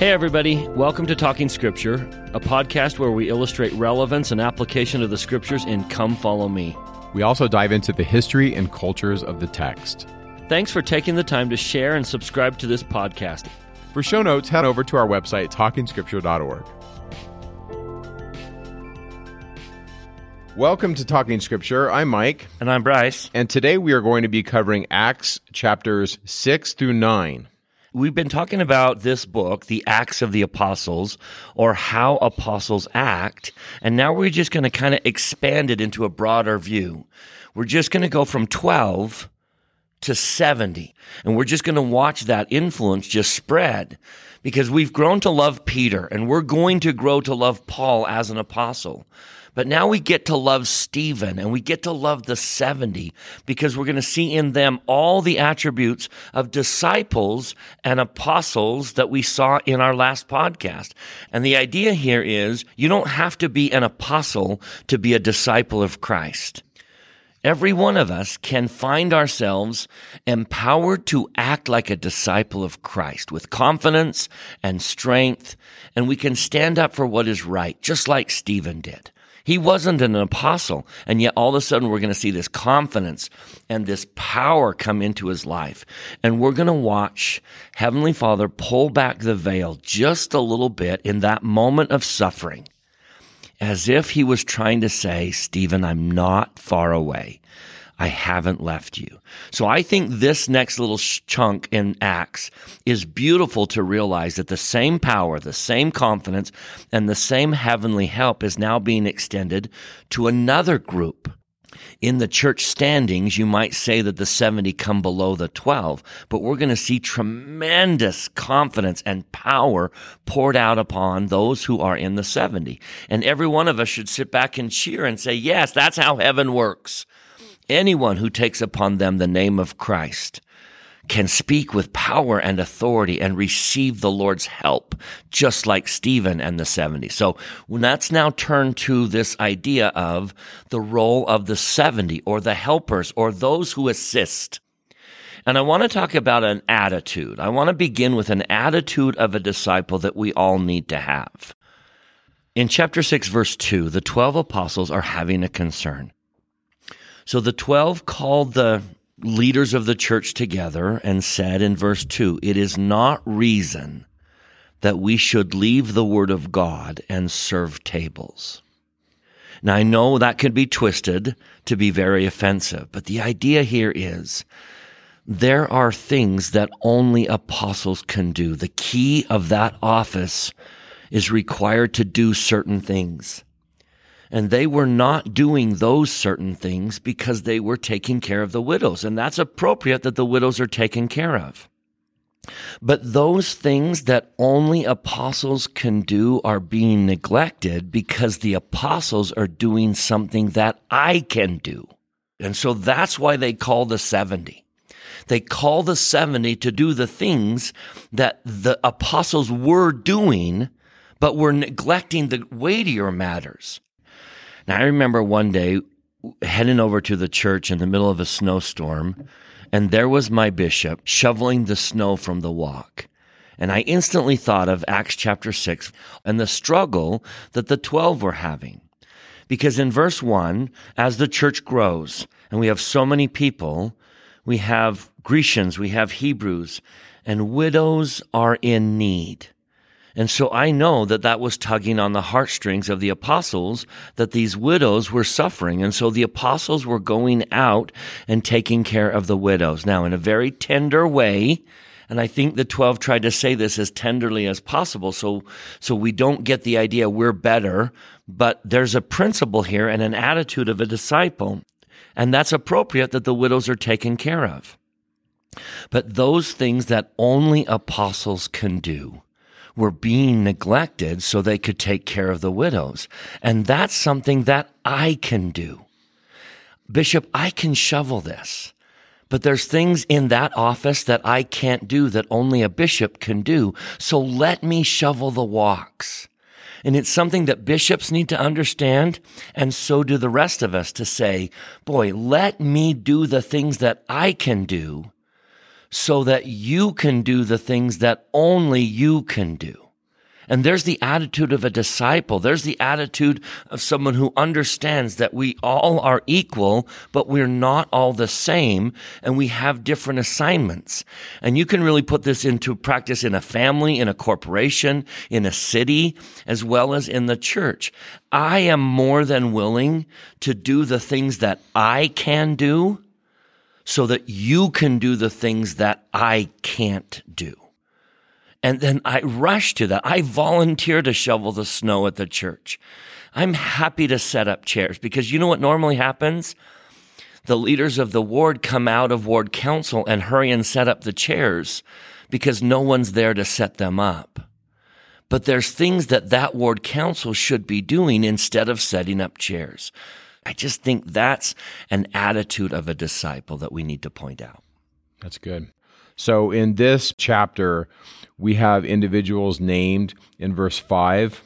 Hey, everybody. Welcome to Talking Scripture, a podcast where we illustrate relevance and application of the scriptures in Come Follow Me. We also dive into the history and cultures of the text. Thanks for taking the time to share and subscribe to this podcast. For show notes, head over to our website, talkingscripture.org. Welcome to Talking Scripture. I'm Mike. And I'm Bryce. And today we are going to be covering Acts chapters 6 through 9. We've been talking about this book, The Acts of the Apostles, or how apostles act. And now we're just going to kind of expand it into a broader view. We're just going to go from 12 to 70. And we're just going to watch that influence just spread because we've grown to love Peter and we're going to grow to love Paul as an apostle. But now we get to love Stephen and we get to love the 70 because we're going to see in them all the attributes of disciples and apostles that we saw in our last podcast. And the idea here is you don't have to be an apostle to be a disciple of Christ. Every one of us can find ourselves empowered to act like a disciple of Christ with confidence and strength, and we can stand up for what is right, just like Stephen did. He wasn't an apostle. And yet all of a sudden we're going to see this confidence and this power come into his life. And we're going to watch Heavenly Father pull back the veil just a little bit in that moment of suffering as if he was trying to say, Stephen, I'm not far away. I haven't left you. So I think this next little chunk in Acts is beautiful to realize that the same power, the same confidence, and the same heavenly help is now being extended to another group. In the church standings, you might say that the 70 come below the 12, but we're going to see tremendous confidence and power poured out upon those who are in the 70. And every one of us should sit back and cheer and say, yes, that's how heaven works. Anyone who takes upon them the name of Christ can speak with power and authority and receive the Lord's help, just like Stephen and the 70. So let's now turn to this idea of the role of the 70 or the helpers or those who assist. And I want to talk about an attitude. I want to begin with an attitude of a disciple that we all need to have. In chapter 6, verse 2, the 12 apostles are having a concern. So the 12 called the leaders of the church together and said in verse 2 It is not reason that we should leave the word of God and serve tables. Now I know that could be twisted to be very offensive, but the idea here is there are things that only apostles can do. The key of that office is required to do certain things. And they were not doing those certain things because they were taking care of the widows. And that's appropriate that the widows are taken care of. But those things that only apostles can do are being neglected because the apostles are doing something that I can do. And so that's why they call the 70. They call the 70 to do the things that the apostles were doing, but were neglecting the weightier matters. Now, I remember one day heading over to the church in the middle of a snowstorm, and there was my bishop shoveling the snow from the walk. And I instantly thought of Acts chapter 6 and the struggle that the 12 were having. Because in verse 1, as the church grows, and we have so many people, we have Grecians, we have Hebrews, and widows are in need. And so I know that that was tugging on the heartstrings of the apostles that these widows were suffering. And so the apostles were going out and taking care of the widows. Now, in a very tender way, and I think the 12 tried to say this as tenderly as possible. So, so we don't get the idea we're better, but there's a principle here and an attitude of a disciple. And that's appropriate that the widows are taken care of. But those things that only apostles can do, were being neglected so they could take care of the widows. And that's something that I can do. Bishop, I can shovel this. But there's things in that office that I can't do that only a bishop can do. So let me shovel the walks. And it's something that bishops need to understand. And so do the rest of us to say, boy, let me do the things that I can do so that you can do the things that only you can do. And there's the attitude of a disciple. There's the attitude of someone who understands that we all are equal, but we're not all the same and we have different assignments. And you can really put this into practice in a family, in a corporation, in a city, as well as in the church. I am more than willing to do the things that I can do so that you can do the things that I can't do. And then I rush to that. I volunteer to shovel the snow at the church. I'm happy to set up chairs because you know what normally happens? The leaders of the ward come out of ward council and hurry and set up the chairs because no one's there to set them up. But there's things that that ward council should be doing instead of setting up chairs. I just think that's an attitude of a disciple that we need to point out. That's good. So in this chapter, we have individuals named in verse 5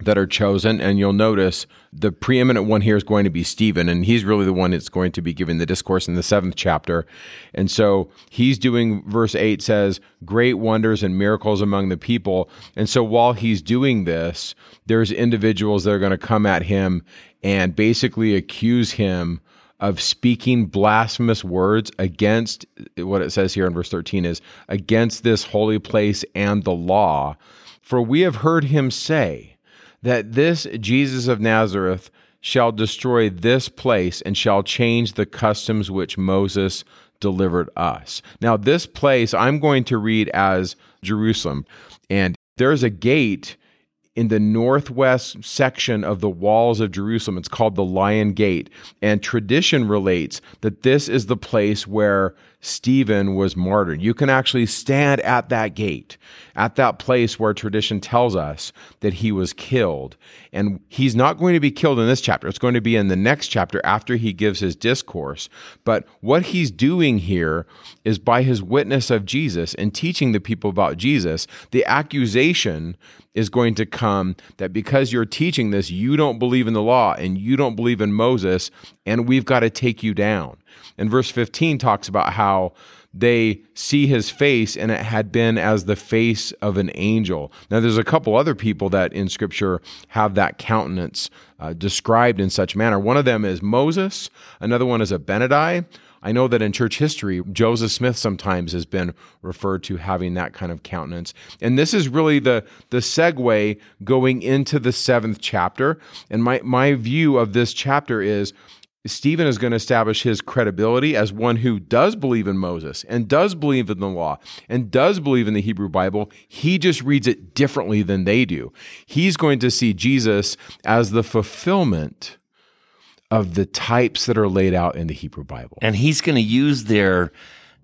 that are chosen. And you'll notice the preeminent one here is going to be Stephen, and he's really the one that's going to be giving the discourse in the seventh chapter. And so he's doing, verse 8 says, great wonders and miracles among the people. And so while he's doing this, there's individuals that are going to come at him and basically accuse him of speaking blasphemous words against what it says here in verse 13 is against this holy place and the law. For we have heard him say that this Jesus of Nazareth shall destroy this place and shall change the customs which Moses delivered us. Now, this place I'm going to read as Jerusalem, and there's a gate in the northwest section of the walls of Jerusalem. It's called the Lion Gate. And tradition relates that this is the place where Stephen was martyred. You can actually stand at that gate, at that place where tradition tells us that he was killed. And he's not going to be killed in this chapter. It's going to be in the next chapter after he gives his discourse. But what he's doing here is by his witness of Jesus and teaching the people about Jesus, the accusation is going to come that because you're teaching this, you don't believe in the law and you don't believe in Moses, and we've got to take you down. And verse 15 talks about how they see his face and it had been as the face of an angel. Now, there's a couple other people that in scripture have that countenance uh, described in such manner. One of them is Moses, another one is Abinadi. I know that in church history, Joseph Smith sometimes has been referred to having that kind of countenance. And this is really the, the segue going into the seventh chapter. And my, my view of this chapter is Stephen is going to establish his credibility as one who does believe in Moses and does believe in the law and does believe in the Hebrew Bible. He just reads it differently than they do. He's going to see Jesus as the fulfillment of the types that are laid out in the Hebrew Bible. And he's going to use their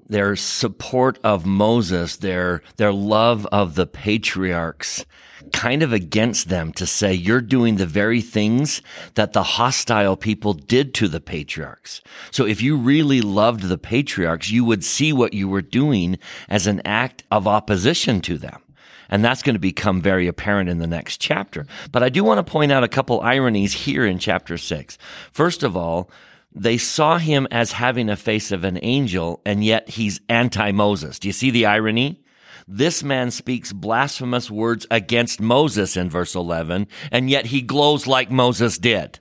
their support of Moses, their their love of the patriarchs kind of against them to say you're doing the very things that the hostile people did to the patriarchs. So if you really loved the patriarchs, you would see what you were doing as an act of opposition to them. And that's going to become very apparent in the next chapter. But I do want to point out a couple ironies here in chapter six. First of all, they saw him as having a face of an angel, and yet he's anti Moses. Do you see the irony? This man speaks blasphemous words against Moses in verse 11, and yet he glows like Moses did.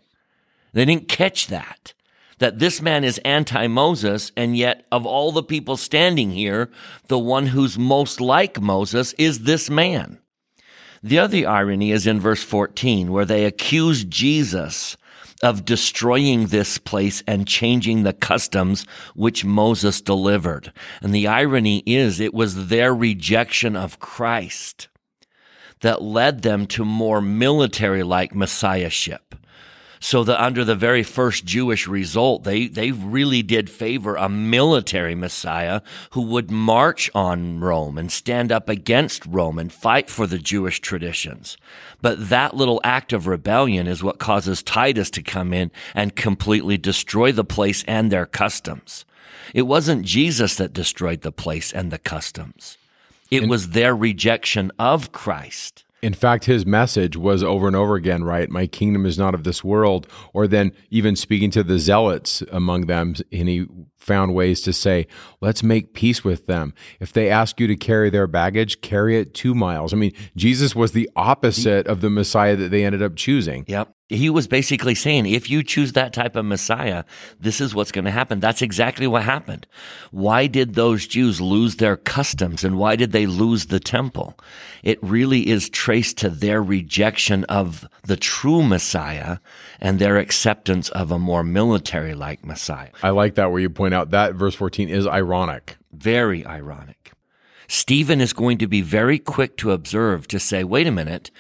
They didn't catch that. That this man is anti Moses, and yet of all the people standing here, the one who's most like Moses is this man. The other irony is in verse 14, where they accuse Jesus of destroying this place and changing the customs which Moses delivered. And the irony is it was their rejection of Christ that led them to more military like messiahship so that under the very first Jewish result, they, they really did favor a military Messiah who would march on Rome and stand up against Rome and fight for the Jewish traditions. But that little act of rebellion is what causes Titus to come in and completely destroy the place and their customs. It wasn't Jesus that destroyed the place and the customs. It was their rejection of Christ In fact, his message was over and over again, right? My kingdom is not of this world. Or then even speaking to the zealots among them, and he found ways to say, let's make peace with them. If they ask you to carry their baggage, carry it two miles. I mean, Jesus was the opposite of the Messiah that they ended up choosing. Yep. He was basically saying, if you choose that type of Messiah, this is what's going to happen. That's exactly what happened. Why did those Jews lose their customs and why did they lose the temple? It really is traced to their rejection of the true Messiah and their acceptance of a more military like Messiah. I like that where you point out that verse 14 is ironic. Very ironic. Stephen is going to be very quick to observe to say, wait a minute,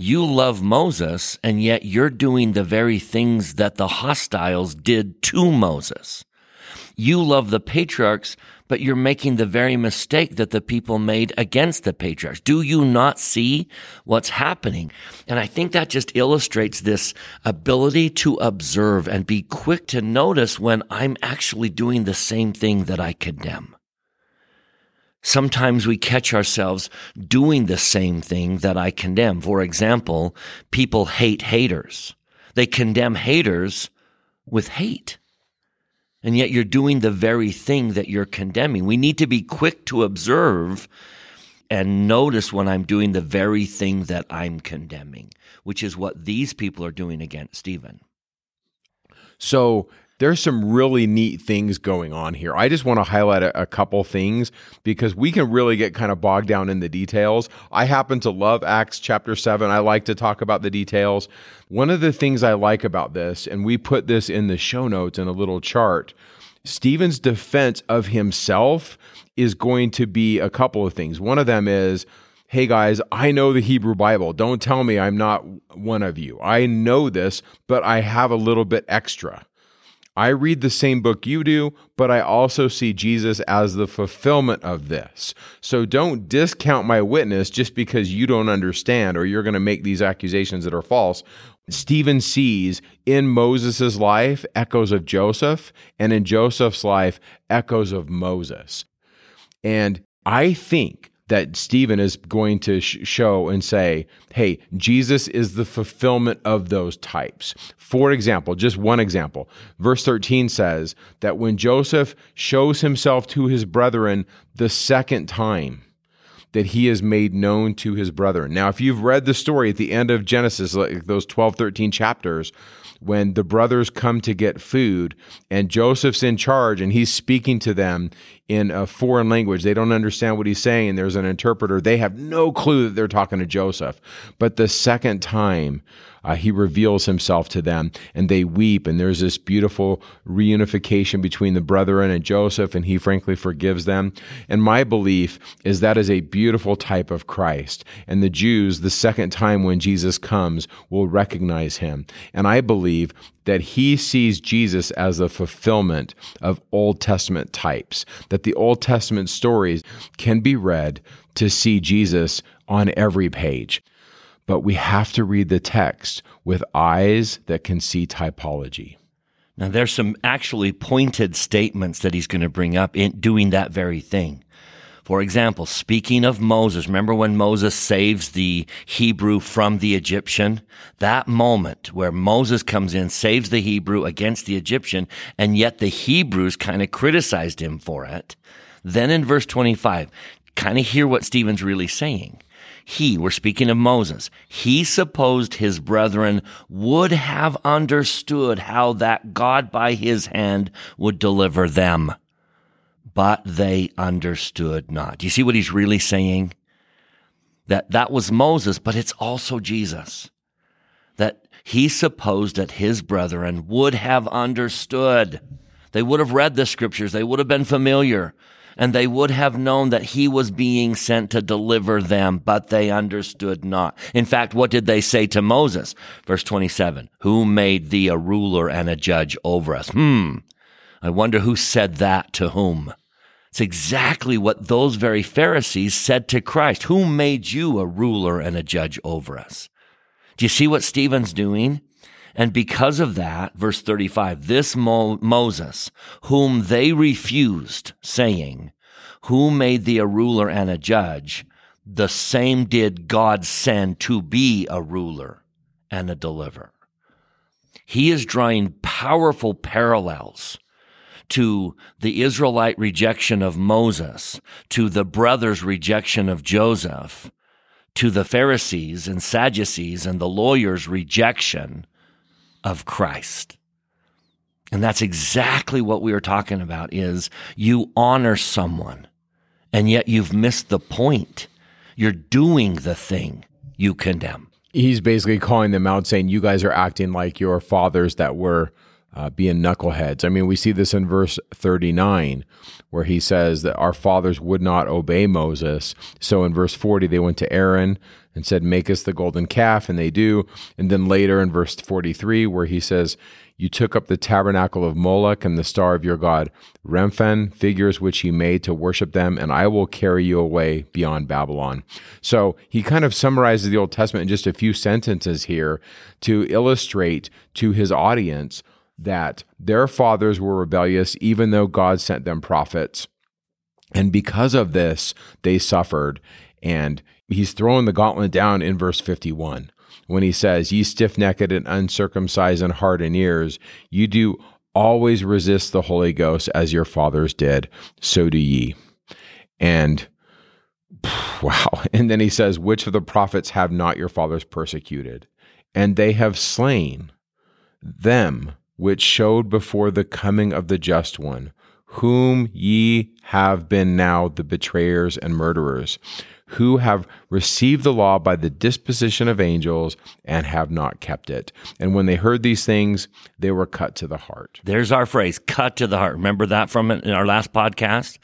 you love Moses, and yet you're doing the very things that the hostiles did to Moses. You love the patriarchs, but you're making the very mistake that the people made against the patriarchs. Do you not see what's happening? And I think that just illustrates this ability to observe and be quick to notice when I'm actually doing the same thing that I condemn. Sometimes we catch ourselves doing the same thing that I condemn. For example, people hate haters. They condemn haters with hate. And yet you're doing the very thing that you're condemning. We need to be quick to observe and notice when I'm doing the very thing that I'm condemning, which is what these people are doing against Stephen. So there's some really neat things going on here. I just want to highlight a, a, couple things because we can really get kind of bogged down in the details. I happen to love Acts chapter 7. I like to talk about the details. One of the things I like about this, and we put this in the show notes in a little chart, Stephen's defense of himself is going to be a couple of things. One of them is, hey guys, I know the Hebrew Bible. Don't tell me I'm not one of you. I know this, but I have a little bit extra. I read the same book you do, but I also see Jesus as the fulfillment of this. So don't discount my witness just because you don't understand or you're going to make these accusations that are false. Stephen sees in Moses' life echoes of Joseph, and in Joseph's life echoes of Moses. And I think that Stephen is going to sh- show and say, hey, Jesus is the fulfillment of those types. For example, just one example, verse 13 says that when Joseph shows himself to his brethren the second time, that he is made known to his brethren. Now, if you've read the story at the end of Genesis, like those 12, 13 chapters, when the brothers come to get food and Joseph's in charge and he's speaking to them in a foreign language. They don't understand what he's saying. There's an interpreter. They have no clue that they're talking to Joseph. But the second time, uh, he reveals himself to them and they weep. And there's this beautiful reunification between the brethren and Joseph, and he frankly forgives them. And my belief is that is a beautiful type of Christ. And the Jews, the second time when Jesus comes, will recognize him. And I believe that he sees Jesus as the fulfillment of Old Testament types, that the Old Testament stories can be read to see Jesus on every page but we have to read the text with eyes that can see typology. Now, there's some actually pointed statements that he's going to bring up in doing that very thing. For example, speaking of Moses, remember when Moses saves the Hebrew from the Egyptian? That moment where Moses comes in, saves the Hebrew against the Egyptian, and yet the Hebrews kind of criticized him for it. Then in verse 25, kind of hear what Stephen's really saying he, we're speaking of Moses, he supposed his brethren would have understood how that God by his hand would deliver them. But they understood not. Do you see what he's really saying? That that was Moses, but it's also Jesus. That he supposed that his brethren would have understood. They would have read the scriptures. They would have been familiar and they would have known that he was being sent to deliver them, but they understood not. In fact, what did they say to Moses? Verse 27, who made thee a ruler and a judge over us? Hmm. I wonder who said that to whom. It's exactly what those very Pharisees said to Christ. Who made you a ruler and a judge over us? Do you see what Stephen's doing? And because of that, verse 35, this Mo- Moses, whom they refused, saying, Who made thee a ruler and a judge? the same did God send to be a ruler and a deliverer. He is drawing powerful parallels to the Israelite rejection of Moses, to the brothers' rejection of Joseph, to the Pharisees and Sadducees and the lawyers' rejection of Christ. And that's exactly what we are talking about is you honor someone and yet you've missed the point. You're doing the thing you condemn. He's basically calling them out saying you guys are acting like your fathers that were uh, being knuckleheads. I mean, we see this in verse 39 where he says that our fathers would not obey Moses. So in verse 40, they went to Aaron and said, Make us the golden calf, and they do. And then later in verse 43, where he says, You took up the tabernacle of Moloch and the star of your god, Remphan, figures which he made to worship them, and I will carry you away beyond Babylon. So he kind of summarizes the Old Testament in just a few sentences here to illustrate to his audience that their fathers were rebellious, even though God sent them prophets. And because of this, they suffered. And he's throwing the gauntlet down in verse 51 when he says, Ye stiff necked and uncircumcised in heart and ears, you do always resist the Holy Ghost as your fathers did, so do ye. And wow. And then he says, Which of the prophets have not your fathers persecuted? And they have slain them which showed before the coming of the just one, whom ye have been now the betrayers and murderers, who have received the law by the disposition of angels and have not kept it. And when they heard these things, they were cut to the heart. There's our phrase, cut to the heart. Remember that from in our last podcast?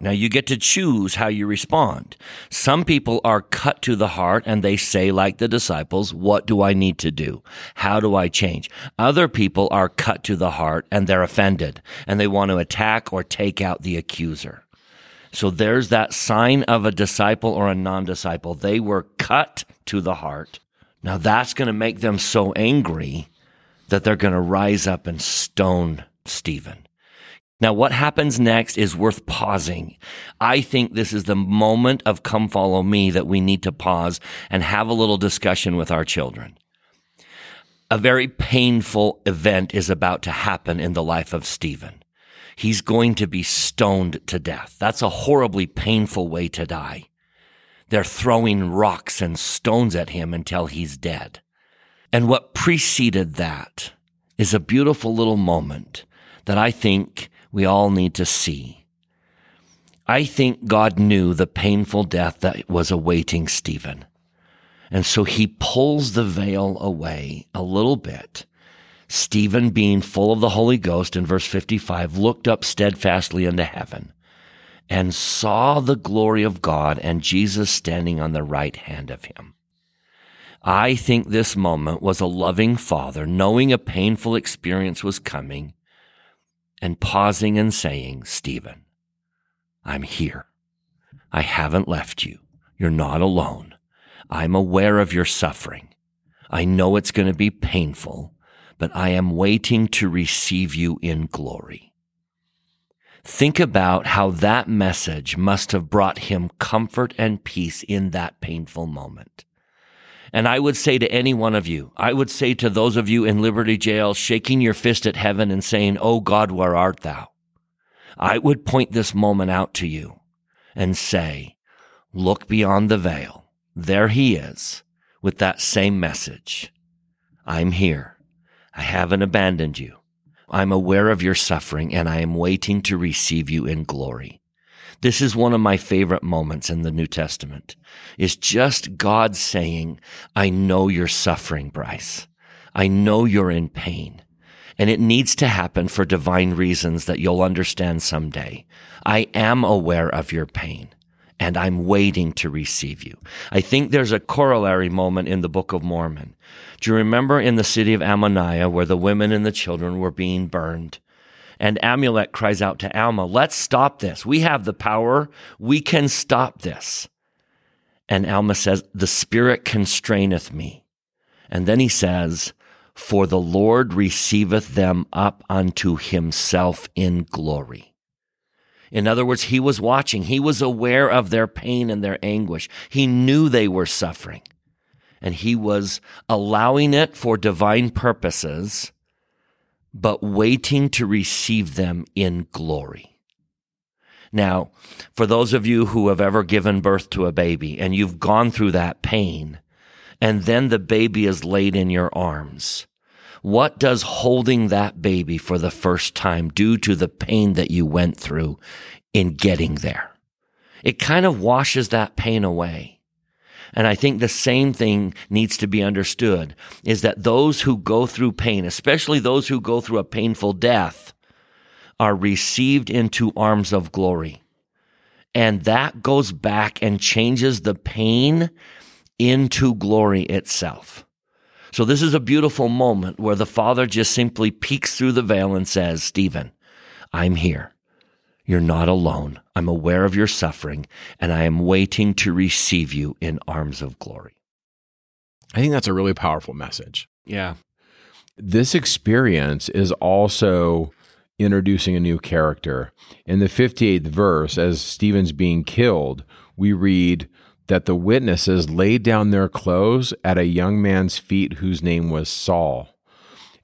Now you get to choose how you respond. Some people are cut to the heart and they say, like the disciples, what do I need to do? How do I change? Other people are cut to the heart and they're offended and they want to attack or take out the accuser. So there's that sign of a disciple or a non disciple. They were cut to the heart. Now that's going to make them so angry that they're going to rise up and stone Stephen. Now, what happens next is worth pausing. I think this is the moment of come follow me that we need to pause and have a little discussion with our children. A very painful event is about to happen in the life of Stephen he's going to be stoned to death. That's a horribly painful way to die. They're throwing rocks and stones at him until he's dead. And what preceded that is a beautiful little moment that I think we all need to see. I think God knew the painful death that was awaiting Stephen. And so he pulls the veil away a little bit Stephen, being full of the Holy Ghost in verse 55, looked up steadfastly into heaven and saw the glory of God and Jesus standing on the right hand of him. I think this moment was a loving father knowing a painful experience was coming and pausing and saying, Stephen, I'm here. I haven't left you. You're not alone. I'm aware of your suffering. I know it's going to be painful, but I am waiting to receive you in glory. Think about how that message must have brought him comfort and peace in that painful moment. And I would say to any one of you, I would say to those of you in Liberty Jail shaking your fist at heaven and saying, Oh God, where art thou? I would point this moment out to you and say, look beyond the veil. There he is with that same message. I'm here. I haven't abandoned you. I'm aware of your suffering and I am waiting to receive you in glory. This is one of my favorite moments in the New Testament is just God saying, I know you're suffering, Bryce. I know you're in pain and it needs to happen for divine reasons that you'll understand someday. I am aware of your pain and I'm waiting to receive you. I think there's a corollary moment in the Book of Mormon. Do you remember in the city of Ammonihah where the women and the children were being burned? And Amulek cries out to Alma, let's stop this. We have the power. We can stop this. And Alma says, the spirit constraineth me. And then he says, for the Lord receiveth them up unto himself in glory. In other words, he was watching. He was aware of their pain and their anguish. He knew they were suffering. And he was allowing it for divine purposes, but waiting to receive them in glory. Now, for those of you who have ever given birth to a baby and you've gone through that pain, and then the baby is laid in your arms, what does holding that baby for the first time do to the pain that you went through in getting there? It kind of washes that pain away. And I think the same thing needs to be understood is that those who go through pain, especially those who go through a painful death, are received into arms of glory. And that goes back and changes the pain into glory itself. So this is a beautiful moment where the father just simply peeks through the veil and says, Stephen, I'm here. You're not alone. I'm aware of your suffering and I am waiting to receive you in arms of glory. I think that's a really powerful message. Yeah. This experience is also introducing a new character. In the 58th verse, as Stephen's being killed, we read, that the witnesses laid down their clothes at a young man's feet whose name was Saul.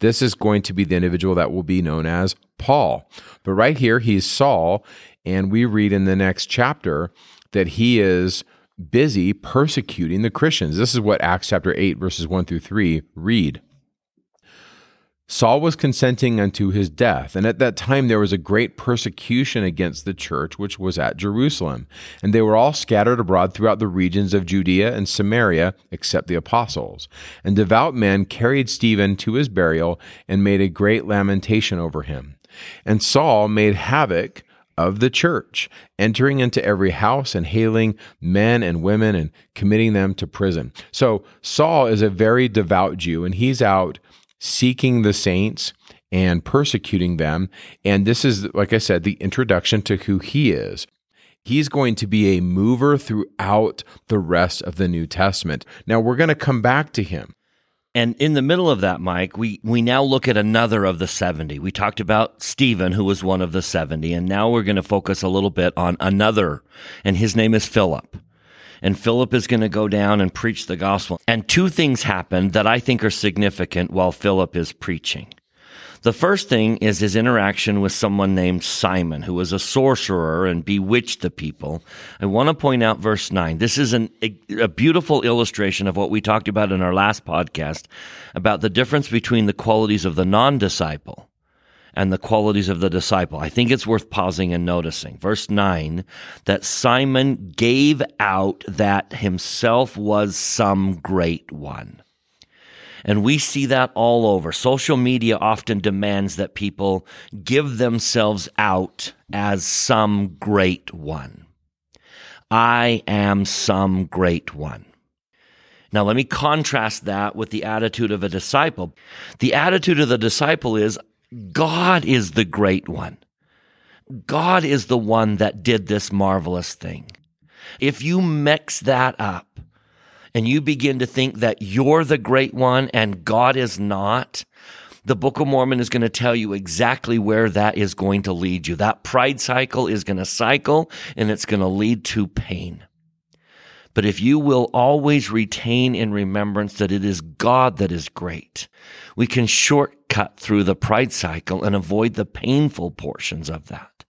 This is going to be the individual that will be known as Paul. But right here, he's Saul, and we read in the next chapter that he is busy persecuting the Christians. This is what Acts chapter 8, verses 1 through 3 read. Saul was consenting unto his death, and at that time there was a great persecution against the church which was at Jerusalem, and they were all scattered abroad throughout the regions of Judea and Samaria, except the apostles. And devout men carried Stephen to his burial and made a great lamentation over him. And Saul made havoc of the church, entering into every house and hailing men and women and committing them to prison. So Saul is a very devout Jew, and he's out seeking the saints and persecuting them. And this is, like I said, the introduction to who he is. He's going to be a mover throughout the rest of the New Testament. Now, we're going to come back to him. And in the middle of that, Mike, we, we now look at another of the 70. We talked about Stephen, who was one of the 70, and now we're going to focus a little bit on another, and his name is Philip and Philip is going to go down and preach the gospel. And two things happen that I think are significant while Philip is preaching. The first thing is his interaction with someone named Simon, who was a sorcerer and bewitched the people. I want to point out verse 9. This is an, a beautiful illustration of what we talked about in our last podcast about the difference between the qualities of the non disciple and the qualities of the disciple. I think it's worth pausing and noticing. Verse 9 that Simon gave out that himself was some great one. And we see that all over. Social media often demands that people give themselves out as some great one. I am some great one. Now, let me contrast that with the attitude of a disciple. The attitude of the disciple is, Mm. God is the great one. God is the one that did this marvelous thing. If you mix that up and you begin to think that you're the great one and God is not, the Book of Mormon is going to tell you exactly where that is going to lead you. That pride cycle is going to cycle and it's going to lead to pain. But if you will always retain in remembrance that it is God that is great, we can shortcut through the pride cycle and avoid the painful portions of that.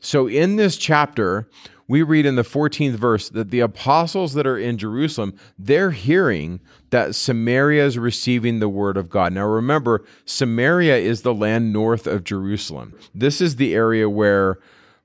So, in this chapter, we read in the 14th verse that the apostles that are in Jerusalem, they're hearing that Samaria is receiving the word of God. Now remember, Samaria is the land north of Jerusalem. This is the area where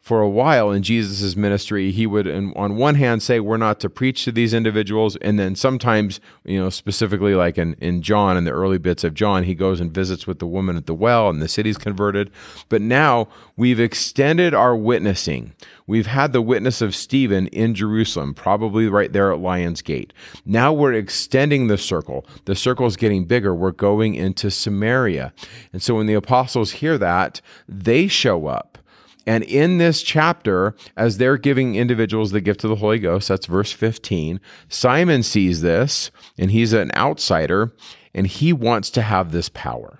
for a while in Jesus' ministry, he would, on one hand, say, We're not to preach to these individuals. And then sometimes, you know, specifically like in, in John, in the early bits of John, he goes and visits with the woman at the well and the city's converted. But now we've extended our witnessing. We've had the witness of Stephen in Jerusalem, probably right there at Lion's Gate. Now we're extending the circle. The circle is getting bigger. We're going into Samaria. And so when the apostles hear that, they show up and in this chapter, as they're giving individuals the gift of the Holy Ghost, that's verse 15, Simon sees this and he's an outsider and he wants to have this power.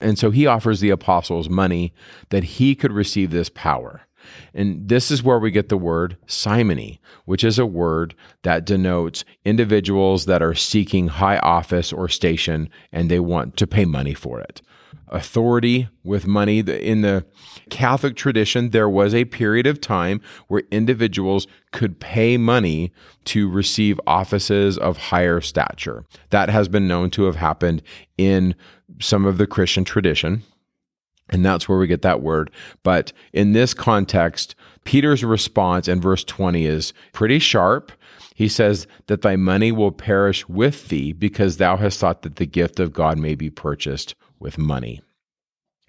And so he offers the apostles money that he could receive this power. And this is where we get the word simony, which is a word that denotes individuals that are seeking high office or station and they want to pay money for it authority with money. In the Catholic tradition, there was a period of time where individuals could pay money to receive offices of higher stature. That has been known to have happened in some of the Christian tradition. And that's where we get that word. But in this context, Peter's response in verse 20 is pretty sharp. He says that thy money will perish with thee because thou hast thought that the gift of God may be purchased with money.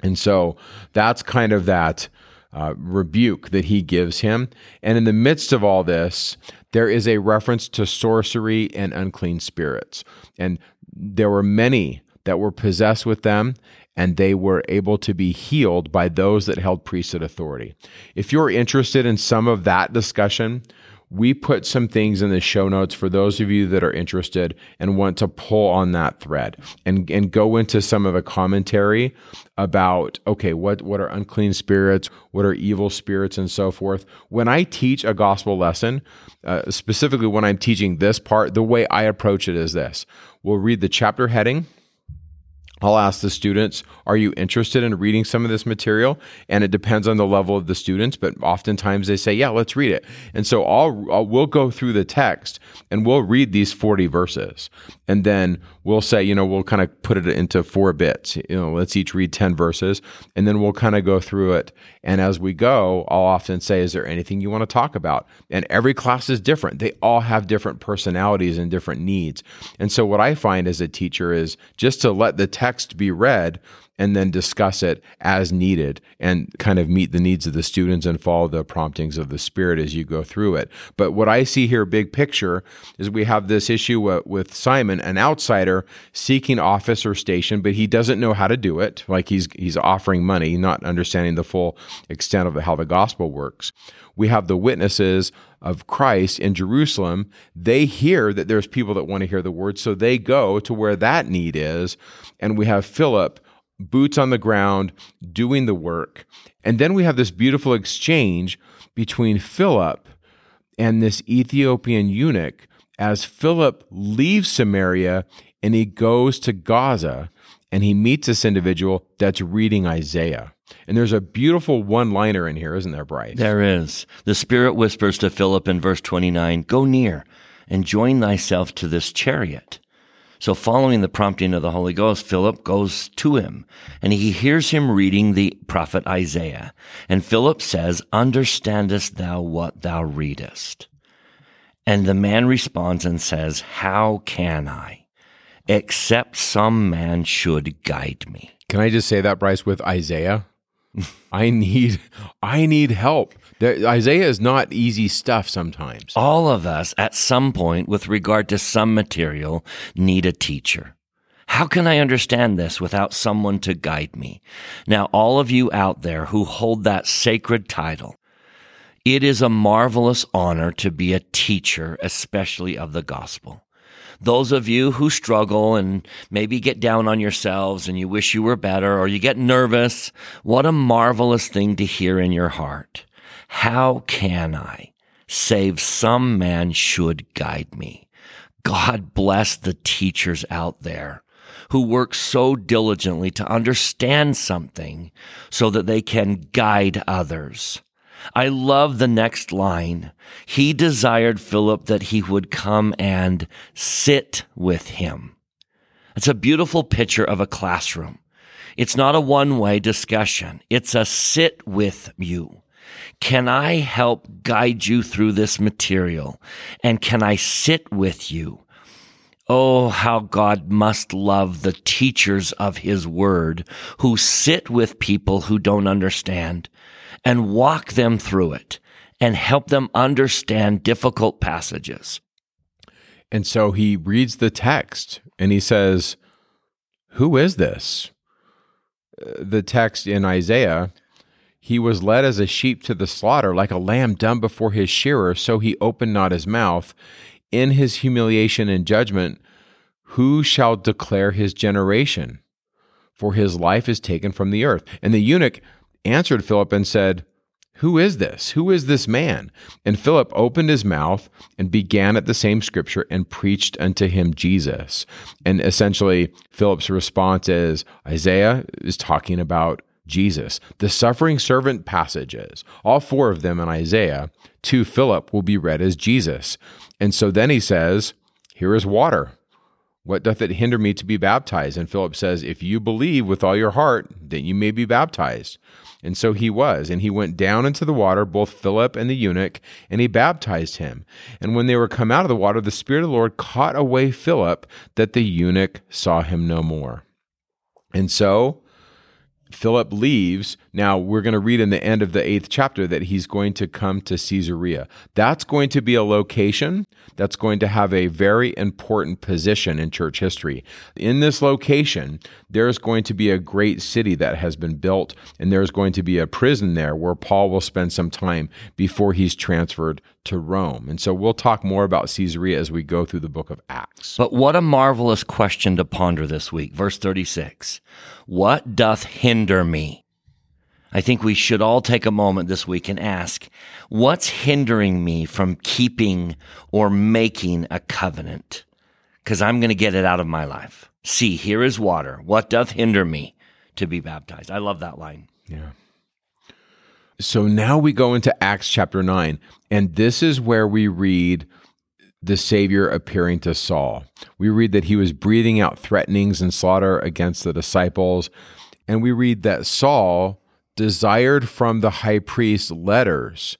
And so that's kind of that uh, rebuke that he gives him. And in the midst of all this, there is a reference to sorcery and unclean spirits. And there were many that were possessed with them, and they were able to be healed by those that held priesthood authority. If you're interested in some of that discussion, we put some things in the show notes for those of you that are interested and want to pull on that thread and, and go into some of the commentary about okay what what are unclean spirits? What are evil spirits and so forth? When i teach a gospel lesson uh, specifically when i'm teaching this part the way i approach it is this. We'll read the chapter heading I'll ask the students, are you interested in reading some of this material? And it depends on the level of the students, but oftentimes they say, yeah, let's read it. And so I'll, I'll, we'll go through the text and we'll read these 40 verses. And then we'll say, you know, we'll kind of put it into four bits. You know, let's each read 10 verses and then we'll kind of go through it. And as we go, I'll often say, is there anything you want to talk about? And every class is different. They all have different personalities and different needs. And so what I find as a teacher is just to let the text text be read and then discuss it as needed and kind of meet the needs of the students and follow the promptings of the spirit as you go through it. But what I see here, big picture, is we have this issue with Simon, an outsider seeking office or station, but he doesn't know how to do it. Like he's he's offering money, not understanding the full extent of how the gospel works. We have the witnesses of Christ in Jerusalem. They hear that there's people that want to hear the word, so they go to where that need is. And we have Philip boots on the ground, doing the work. And then we have this beautiful exchange between Philip and this Ethiopian eunuch as Philip leaves Samaria and he goes to Gaza and he meets this individual that's reading Isaiah. And there's a beautiful one liner in here, isn't there, Bryce? There is. The Spirit whispers to Philip in verse 29 Go near and join thyself to this chariot. So, following the prompting of the Holy Ghost, Philip goes to him and he hears him reading the prophet Isaiah. And Philip says, Understandest thou what thou readest? And the man responds and says, How can I? Except some man should guide me. Can I just say that, Bryce, with Isaiah? I need I need help. Isaiah is not easy stuff sometimes. All of us at some point with regard to some material need a teacher. How can I understand this without someone to guide me? Now, all of you out there who hold that sacred title, it is a marvelous honor to be a teacher, especially of the gospel. Those of you who struggle and maybe get down on yourselves and you wish you were better or you get nervous, what a marvelous thing to hear in your heart. How can I save some man should guide me? God bless the teachers out there who work so diligently to understand something so that they can guide others. I love the next line. He desired Philip that he would come and sit with him. It's a beautiful picture of a classroom. It's not a one way discussion. It's a sit with you. Can I help guide you through this material? And can I sit with you? Oh, how God must love the teachers of his word who sit with people who don't understand and walk them through it and help them understand difficult passages. And so he reads the text and he says, Who is this? Uh, the text in Isaiah, he was led as a sheep to the slaughter, like a lamb dumb before his shearer, so he opened not his mouth. In his humiliation and judgment, who shall declare his generation? For his life is taken from the earth. And the eunuch answered Philip and said, Who is this? Who is this man? And Philip opened his mouth and began at the same scripture and preached unto him Jesus. And essentially, Philip's response is Isaiah is talking about Jesus. The suffering servant passages, all four of them in Isaiah, to Philip will be read as Jesus. And so then he says, Here is water. What doth it hinder me to be baptized? And Philip says, If you believe with all your heart, then you may be baptized. And so he was. And he went down into the water, both Philip and the eunuch, and he baptized him. And when they were come out of the water, the Spirit of the Lord caught away Philip, that the eunuch saw him no more. And so Philip leaves. Now, we're going to read in the end of the eighth chapter that he's going to come to Caesarea. That's going to be a location that's going to have a very important position in church history. In this location, there's going to be a great city that has been built, and there's going to be a prison there where Paul will spend some time before he's transferred to Rome. And so we'll talk more about Caesarea as we go through the book of Acts. But what a marvelous question to ponder this week. Verse 36 What doth hinder me? I think we should all take a moment this week and ask, what's hindering me from keeping or making a covenant? Because I'm going to get it out of my life. See, here is water. What doth hinder me to be baptized? I love that line. Yeah. So now we go into Acts chapter 9, and this is where we read the Savior appearing to Saul. We read that he was breathing out threatenings and slaughter against the disciples. And we read that Saul desired from the high priest letters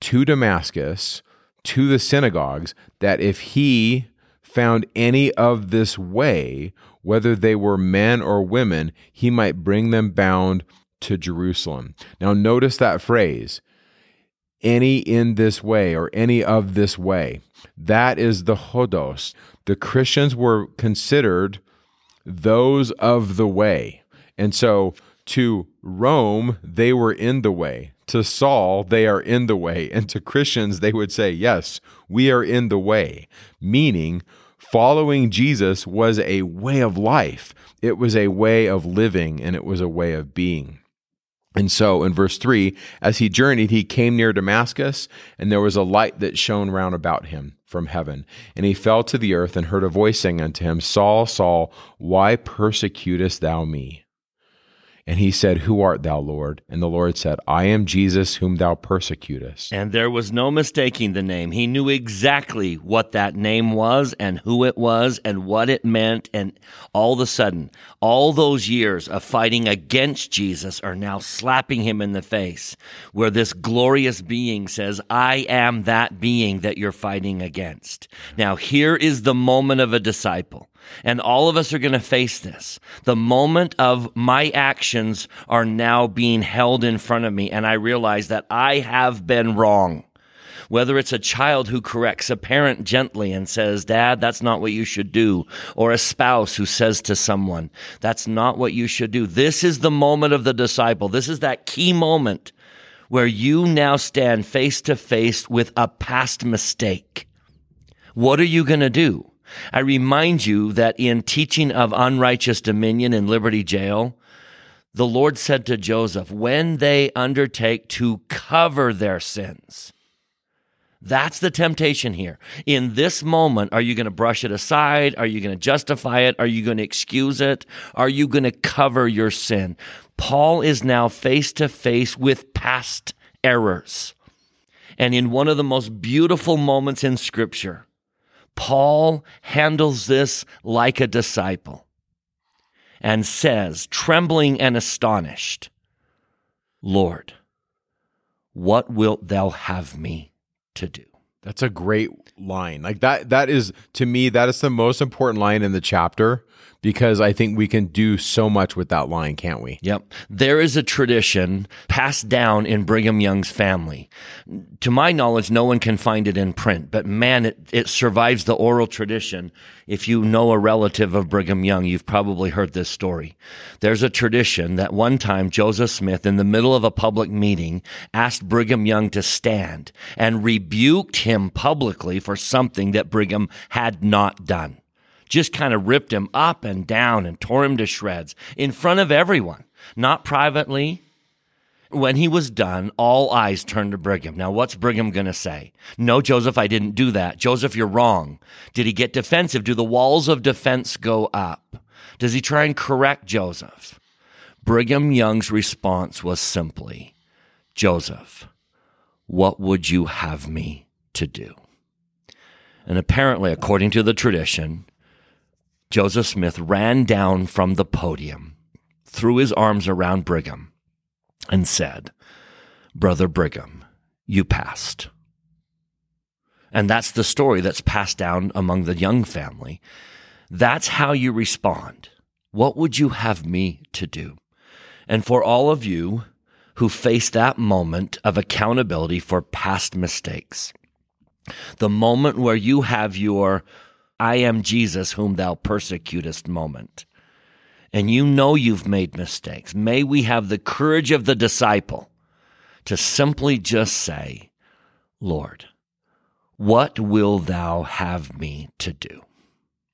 to Damascus, to the synagogues, that if he found any of this way, whether they were men or women, he might bring them bound to Jerusalem. Now, notice that phrase any in this way or any of this way. That is the hodos. The Christians were considered those of the way. And so to Rome, they were in the way. To Saul, they are in the way. And to Christians, they would say, Yes, we are in the way. Meaning, following Jesus was a way of life, it was a way of living, and it was a way of being. And so in verse 3, as he journeyed, he came near Damascus, and there was a light that shone round about him from heaven. And he fell to the earth and heard a voice saying unto him, Saul, Saul, why persecutest thou me? And he said, Who art thou, Lord? And the Lord said, I am Jesus whom thou persecutest. And there was no mistaking the name. He knew exactly what that name was and who it was and what it meant. And all of a sudden, all those years of fighting against Jesus are now slapping him in the face, where this glorious being says, I am that being that you're fighting against. Now, here is the moment of a disciple. And all of us are going to face this. The moment of my actions are now being held in front of me, and I realize that I have been wrong. Whether it's a child who corrects a parent gently and says, Dad, that's not what you should do, or a spouse who says to someone, That's not what you should do. This is the moment of the disciple. This is that key moment where you now stand face to face with a past mistake. What are you going to do? I remind you that in teaching of unrighteous dominion in Liberty Jail, the Lord said to Joseph, when they undertake to cover their sins, that's the temptation here. In this moment, are you going to brush it aside? Are you going to justify it? Are you going to excuse it? Are you going to cover your sin? Paul is now face to face with past errors. And in one of the most beautiful moments in scripture, Paul handles this like a disciple and says, trembling and astonished, Lord, what wilt thou have me to do? That's a great line. Like that that is to me that is the most important line in the chapter because I think we can do so much with that line, can't we? Yep. There is a tradition passed down in Brigham Young's family. To my knowledge, no one can find it in print, but man, it, it survives the oral tradition. If you know a relative of Brigham Young, you've probably heard this story. There's a tradition that one time Joseph Smith, in the middle of a public meeting, asked Brigham Young to stand and rebuked him publicly for something that Brigham had not done just kind of ripped him up and down and tore him to shreds in front of everyone, not privately. When he was done, all eyes turned to Brigham. Now, what's Brigham going to say? No, Joseph, I didn't do that. Joseph, you're wrong. Did he get defensive? Do the walls of defense go up? Does he try and correct Joseph? Brigham Young's response was simply, Joseph, what would you have me to do? And apparently, according to the tradition, Joseph Smith ran down from the podium, threw his arms around Brigham, and said, Brother Brigham, you passed. And that's the story that's passed down among the Young family. That's how you respond. What would you have me to do? And for all of you who face that moment of accountability for past mistakes, the moment where you have your I am Jesus whom thou persecutest moment, and you know you've made mistakes, may we have the courage of the disciple to simply just say, Lord, what will thou have me to do?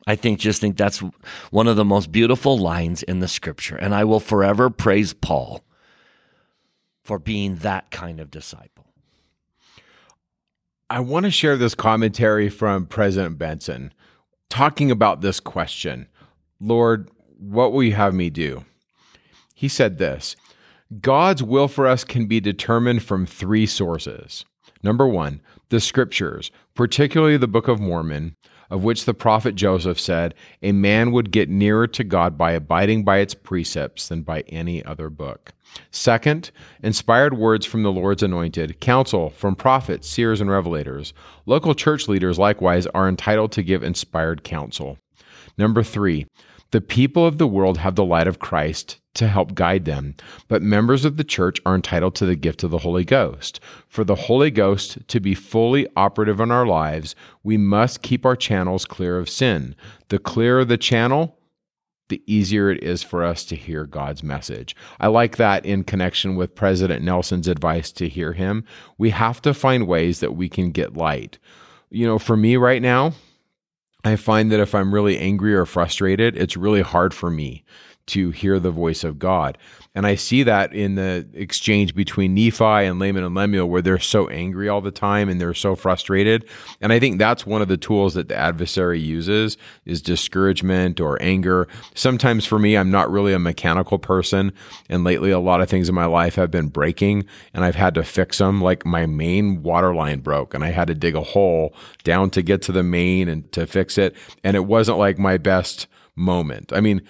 I think just think that's one of the most beautiful lines in the scripture. And I will forever praise Paul for being that kind of disciple. I want to share this commentary from President Benson talking about this question Lord, what will you have me do? He said this God's will for us can be determined from three sources. Number one, the scriptures, particularly the Book of Mormon, of which the prophet Joseph said, A man would get nearer to God by abiding by its precepts than by any other book. Second, inspired words from the Lord's anointed, counsel from prophets, seers, and revelators. Local church leaders likewise are entitled to give inspired counsel. Number three, the people of the world have the light of Christ to help guide them, but members of the church are entitled to the gift of the Holy Ghost. For the Holy Ghost to be fully operative in our lives, we must keep our channels clear of sin. The clearer the channel, the easier it is for us to hear God's message. I like that in connection with President Nelson's advice to hear him. We have to find ways that we can get light. You know, for me right now, I find that if I'm really angry or frustrated, it's really hard for me to hear the voice of God. And I see that in the exchange between Nephi and Laman and Lemuel, where they're so angry all the time and they're so frustrated. And I think that's one of the tools that the adversary uses is discouragement or anger. Sometimes for me, I'm not really a mechanical person. And lately, a lot of things in my life have been breaking and I've had to fix them. Like my main water line broke and I had to dig a hole down to get to the main and to fix it. And it wasn't like my best moment. I mean,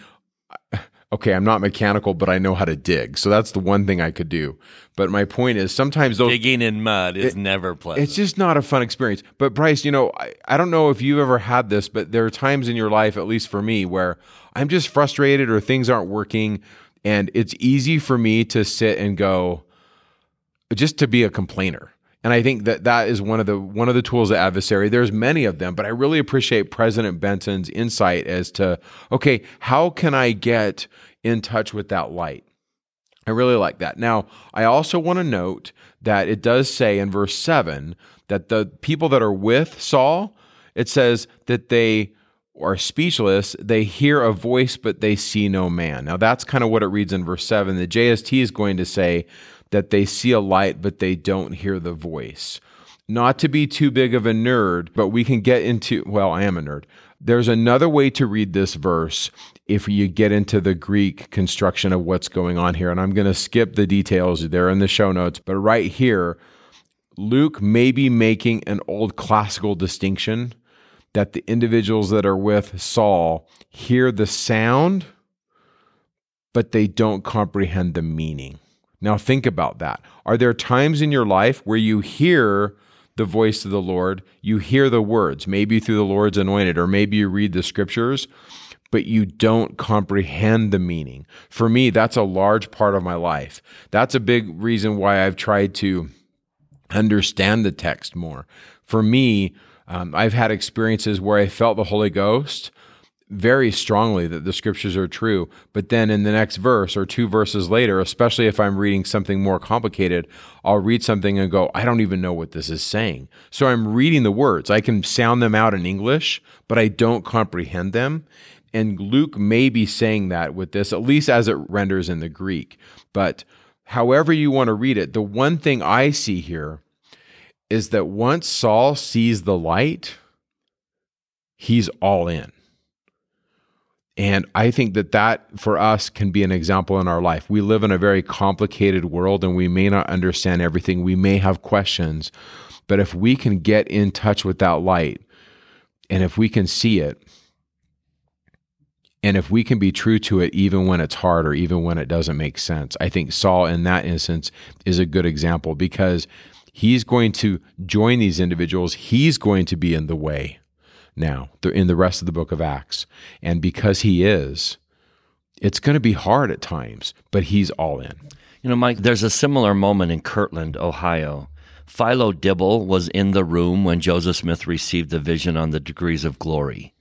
okay, I'm not mechanical, but I know how to dig. So that's the one thing I could do. But my point is sometimes those digging in mud is it, never pleasant. It's just not a fun experience. But Bryce, you know, I, I don't know if you've ever had this, but there are times in your life, at least for me, where I'm just frustrated or things aren't working. And it's easy for me to sit and go, just to be a complainer. And I think that that is one of the one of the tools of adversary. There's many of them, but I really appreciate President Benson's insight as to okay, how can I get in touch with that light? I really like that. Now, I also want to note that it does say in verse 7 that the people that are with Saul, it says that they are speechless, they hear a voice, but they see no man. Now, that's kind of what it reads in verse 7. The JST is going to say that they see a light, but they don't hear the voice. Not to be too big of a nerd, but we can get into, well, I am a nerd. There's another way to read this verse if you get into the Greek construction of what's going on here. And I'm going to skip the details, they're in the show notes. But right here, Luke may be making an old classical distinction that the individuals that are with Saul hear the sound, but they don't comprehend the meaning. Now, think about that. Are there times in your life where you hear the voice of the Lord, you hear the words, maybe through the Lord's anointed, or maybe you read the scriptures, but you don't comprehend the meaning? For me, that's a large part of my life. That's a big reason why I've tried to understand the text more. For me, um, I've had experiences where I felt the Holy Ghost very strongly that the scriptures are true. But then in the next verse or two verses later, especially if I'm reading something more complicated, I'll read something and go, I don't even know what this is saying. So I'm reading the words. I can sound them out in English, but I don't comprehend them. And Luke may be saying that with this, at least as it renders in the Greek. But however you want to read it, the one thing I see here is that once Saul sees the light, he's all in. And I think that that for us can be an example in our life. We live in a very complicated world and we may not understand everything. We may have questions. But if we can get in touch with that light and if we can see it, and if we can be true to it even when it's hard or even when it doesn't make sense, I think Saul in that instance is a good example because he's going to join these individuals. He's going to be in the way now in the rest of the book of Acts. And because he is, it's going to be hard at times, but he's all in. You know, Mike, there's a similar moment in Kirtland, Ohio. Philo Dibble was in the room when Joseph Smith received the vision on the degrees of glory.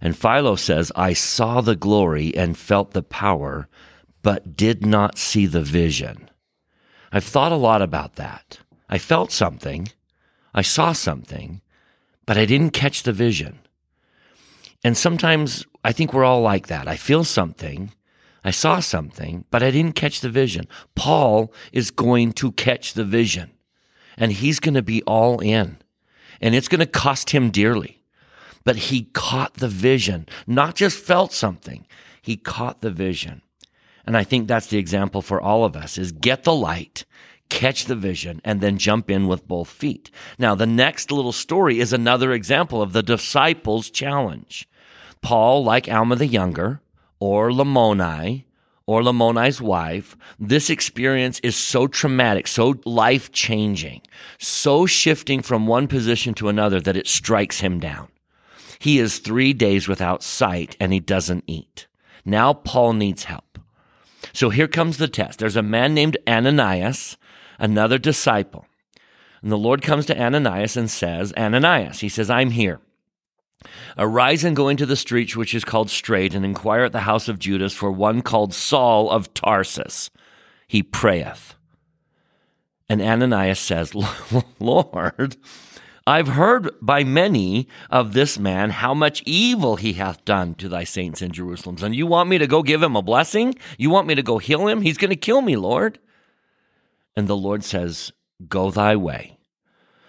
And Philo says, I saw the glory and felt the power, but did not see the vision. I've thought a lot about that. I felt something, I saw something, but I didn't catch the vision. And sometimes I think we're all like that. I feel something, I saw something, but I didn't catch the vision. Paul is going to catch the vision, and he's going to be all in, and it's going to cost him dearly but he caught the vision, not just felt something. He caught the vision. And I think that's the example for all of us is get the light, catch the vision, and then jump in with both feet. Now, the next little story is another example of the disciples' challenge. Paul, like Alma the Younger, or Lamoni, or Lamoni's wife, this experience is so traumatic, so life changing, so shifting from one position to another that it strikes him down. He is three days without sight and he doesn't eat. Now Paul needs help. So here comes the test. There's a man named Ananias, another disciple. And the Lord comes to Ananias and says, Ananias, he says, I'm here. Arise and go into the street which is called Straight, and inquire at the house of Judas for one called Saul of Tarsus. He prayeth. And Ananias says, Lord, I've heard by many of this man how much evil he hath done to thy saints in Jerusalem. And you want me to go give him a blessing? You want me to go heal him? He's going to kill me, Lord. And the Lord says, Go thy way.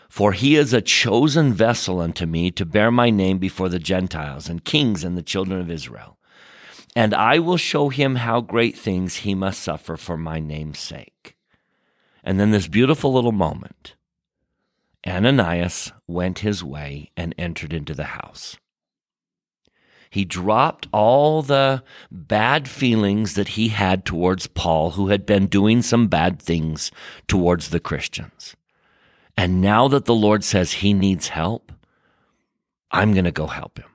For he is a chosen vessel unto me to bear my name before the Gentiles and kings and the children of Israel. And I will show him how great things he must suffer for my name's sake. And then this beautiful little moment Ananias went his way and entered into the house. He dropped all the bad feelings that he had towards Paul, who had been doing some bad things towards the Christians. And now that the Lord says he needs help, I'm going to go help him.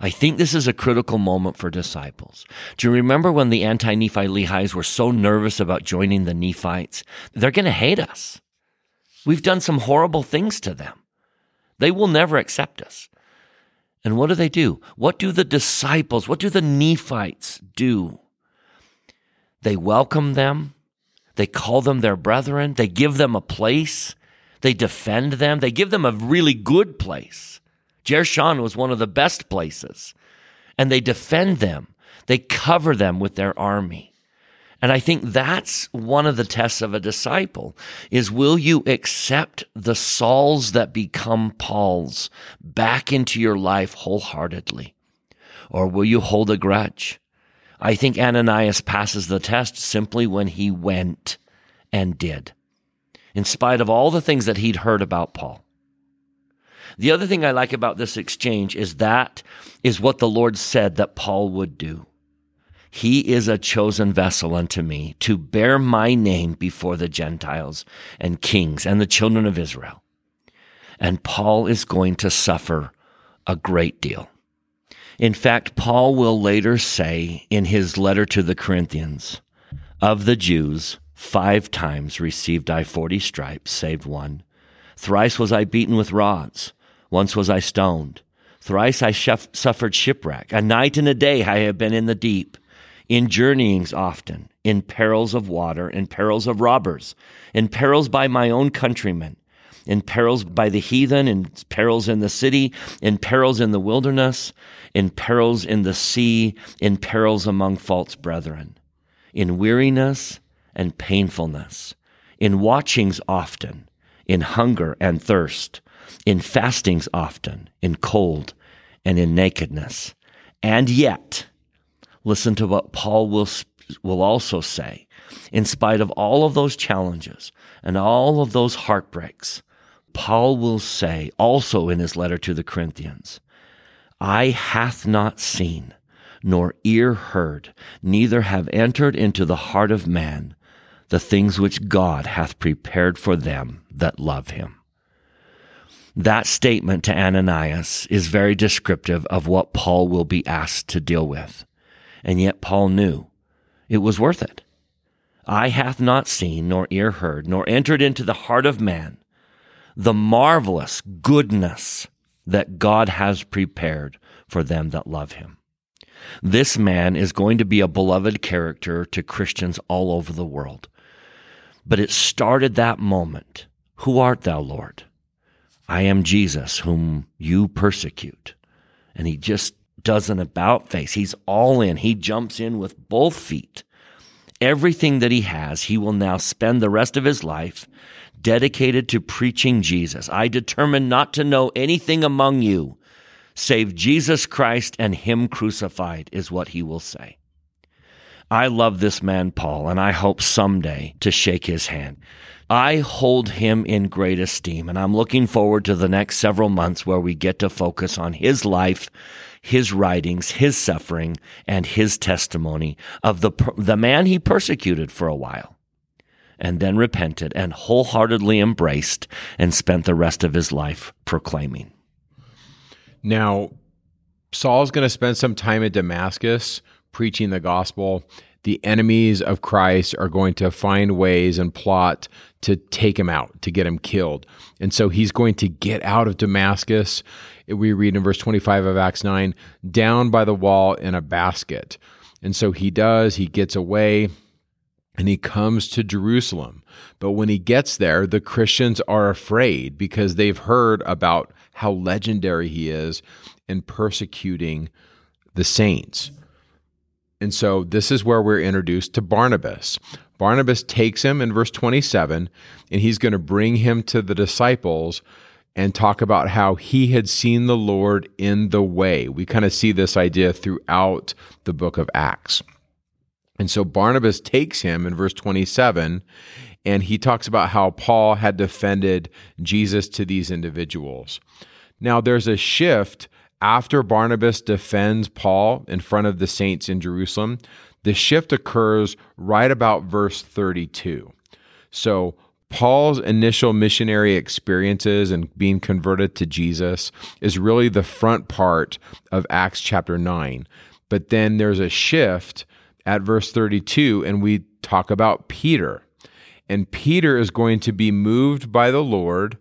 I think this is a critical moment for disciples. Do you remember when the anti Nephi Lehis were so nervous about joining the Nephites? They're going to hate us. We've done some horrible things to them. They will never accept us. And what do they do? What do the disciples, what do the Nephites do? They welcome them. They call them their brethren. They give them a place. They defend them. They give them a really good place. Jershon was one of the best places. And they defend them. They cover them with their army. And I think that's one of the tests of a disciple is will you accept the Sauls that become Pauls back into your life wholeheartedly? Or will you hold a grudge? I think Ananias passes the test simply when he went and did, in spite of all the things that he'd heard about Paul. The other thing I like about this exchange is that is what the Lord said that Paul would do. He is a chosen vessel unto me to bear my name before the Gentiles and kings and the children of Israel. And Paul is going to suffer a great deal. In fact, Paul will later say in his letter to the Corinthians, of the Jews, five times received I forty stripes, save one. Thrice was I beaten with rods. Once was I stoned. Thrice I suffered shipwreck. A night and a day I have been in the deep in journeyings often, in perils of water, in perils of robbers, in perils by my own countrymen, in perils by the heathen, in perils in the city, in perils in the wilderness, in perils in the sea, in perils among false brethren, in weariness and painfulness, in watchings often, in hunger and thirst, in fastings often, in cold and in nakedness. And yet, listen to what Paul will, will also say. In spite of all of those challenges and all of those heartbreaks, Paul will say also in his letter to the Corinthians, Eye hath not seen, nor ear heard, neither have entered into the heart of man the things which God hath prepared for them that love him. That statement to Ananias is very descriptive of what Paul will be asked to deal with. And yet Paul knew it was worth it. Eye hath not seen, nor ear heard, nor entered into the heart of man the marvelous goodness that God has prepared for them that love him. This man is going to be a beloved character to Christians all over the world. But it started that moment. Who art thou, Lord? I am Jesus, whom you persecute. And he just does an about face. He's all in. He jumps in with both feet. Everything that he has, he will now spend the rest of his life dedicated to preaching Jesus. I determine not to know anything among you save Jesus Christ and Him crucified, is what he will say. I love this man, Paul, and I hope someday to shake his hand. I hold him in great esteem, and I'm looking forward to the next several months where we get to focus on his life, his writings, his suffering, and his testimony of the, the man he persecuted for a while and then repented and wholeheartedly embraced and spent the rest of his life proclaiming. Now, Saul's going to spend some time at Damascus preaching the gospel. The enemies of Christ are going to find ways and plot to take him out, to get him killed. And so he's going to get out of Damascus. We read in verse 25 of Acts 9, down by the wall in a basket. And so he does, he gets away and he comes to Jerusalem. But when he gets there, the Christians are afraid because they've heard about how legendary he is in persecuting the saints. And so this is where we're introduced to Barnabas. Barnabas takes him in verse 27, and he's going to bring him to the disciples and talk about how he had seen the Lord in the way. We kind of see this idea throughout the book of Acts. And so Barnabas takes him in verse 27 and he talks about how Paul had defended Jesus to these individuals. Now, there's a shift after Barnabas defends Paul in front of the saints in Jerusalem. The shift occurs right about verse 32. So, Paul's initial missionary experiences and being converted to Jesus is really the front part of Acts chapter 9. But then there's a shift at verse 32, and we talk about Peter. And Peter is going to be moved by the Lord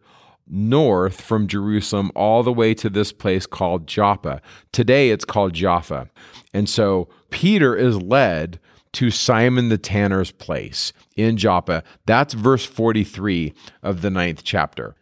north from Jerusalem all the way to this place called Joppa. Today it's called Jaffa. And so Peter is led to Simon the tanner's place in Joppa. That's verse 43 of the ninth chapter.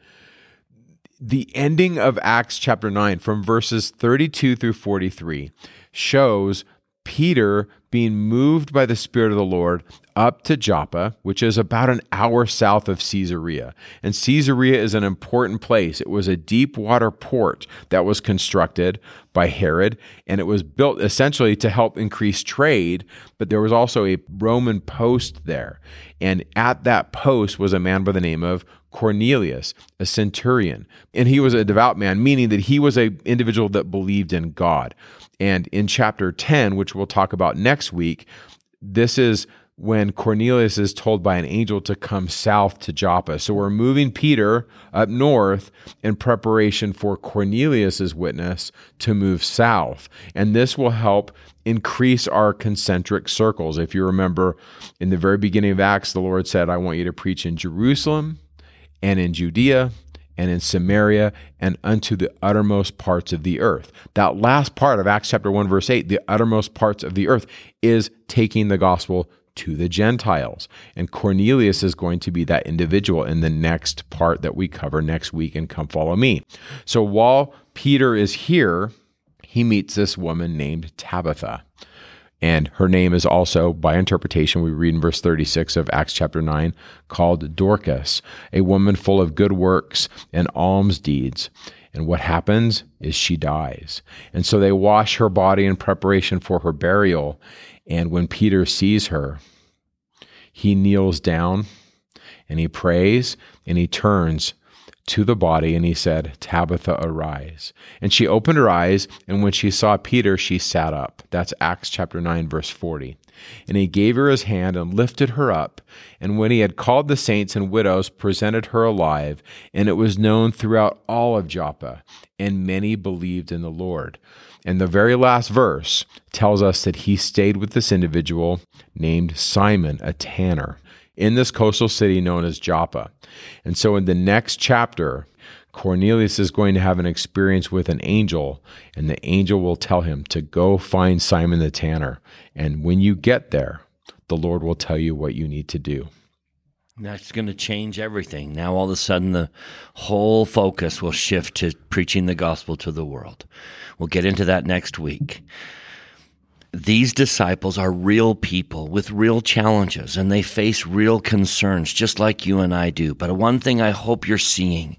The ending of Acts chapter 9, from verses 32 through 43, shows Peter being moved by the Spirit of the Lord up to Joppa, which is about an hour south of Caesarea. And Caesarea is an important place. It was a deep water port that was constructed by Herod, and it was built essentially to help increase trade, but there was also a Roman post there. And at that post was a man by the name of Cornelius, a centurion. And he was a devout man, meaning that he was an individual that believed in God. And in chapter 10, which we'll talk about next week, this is when Cornelius is told by an angel to come south to Joppa. So we're moving Peter up north in preparation for Cornelius's witness to move south. And this will help increase our concentric circles. If you remember in the very beginning of Acts, the Lord said, I want you to preach in Jerusalem and in Judea and in Samaria and unto the uttermost parts of the earth. That last part of Acts chapter 1 verse 8, the uttermost parts of the earth is taking the gospel to the Gentiles. And Cornelius is going to be that individual in the next part that we cover next week and come follow me. So while Peter is here, he meets this woman named Tabitha. And her name is also, by interpretation, we read in verse 36 of Acts chapter 9, called Dorcas, a woman full of good works and alms deeds. And what happens is she dies. And so they wash her body in preparation for her burial. And when Peter sees her, he kneels down and he prays and he turns to the body and he said, Tabitha, arise. And she opened her eyes, and when she saw Peter, she sat up. That's Acts chapter 9, verse 40. And he gave her his hand and lifted her up. And when he had called the saints and widows, presented her alive. And it was known throughout all of Joppa, and many believed in the Lord. And the very last verse tells us that he stayed with this individual named Simon, a tanner in this coastal city known as Joppa. And so in the next chapter, Cornelius is going to have an experience with an angel, and the angel will tell him to go find Simon the tanner. And when you get there, the Lord will tell you what you need to do. That's going to change everything. Now, all of a sudden, the whole focus will shift to preaching the gospel to the world. We'll get into that next week these disciples are real people with real challenges and they face real concerns just like you and I do. But one thing I hope you're seeing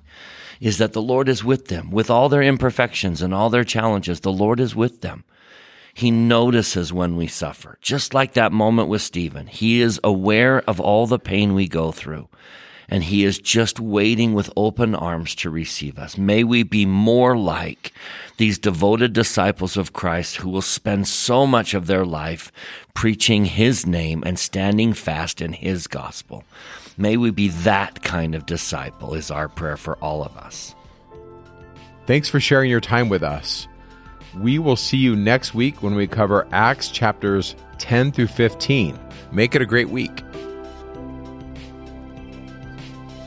is that the Lord is with them with all their imperfections and all their challenges. The Lord is with them. He notices when we suffer, just like that moment with Stephen. He is aware of all the pain we go through and he is just waiting with open arms to receive us. May we be more like these devoted disciples of Christ who will spend so much of their life preaching his name and standing fast in his gospel. May we be that kind of disciple, is our prayer for all of us. Thanks for sharing your time with us. We will see you next week when we cover Acts chapters 10 through 15. Make it a great week.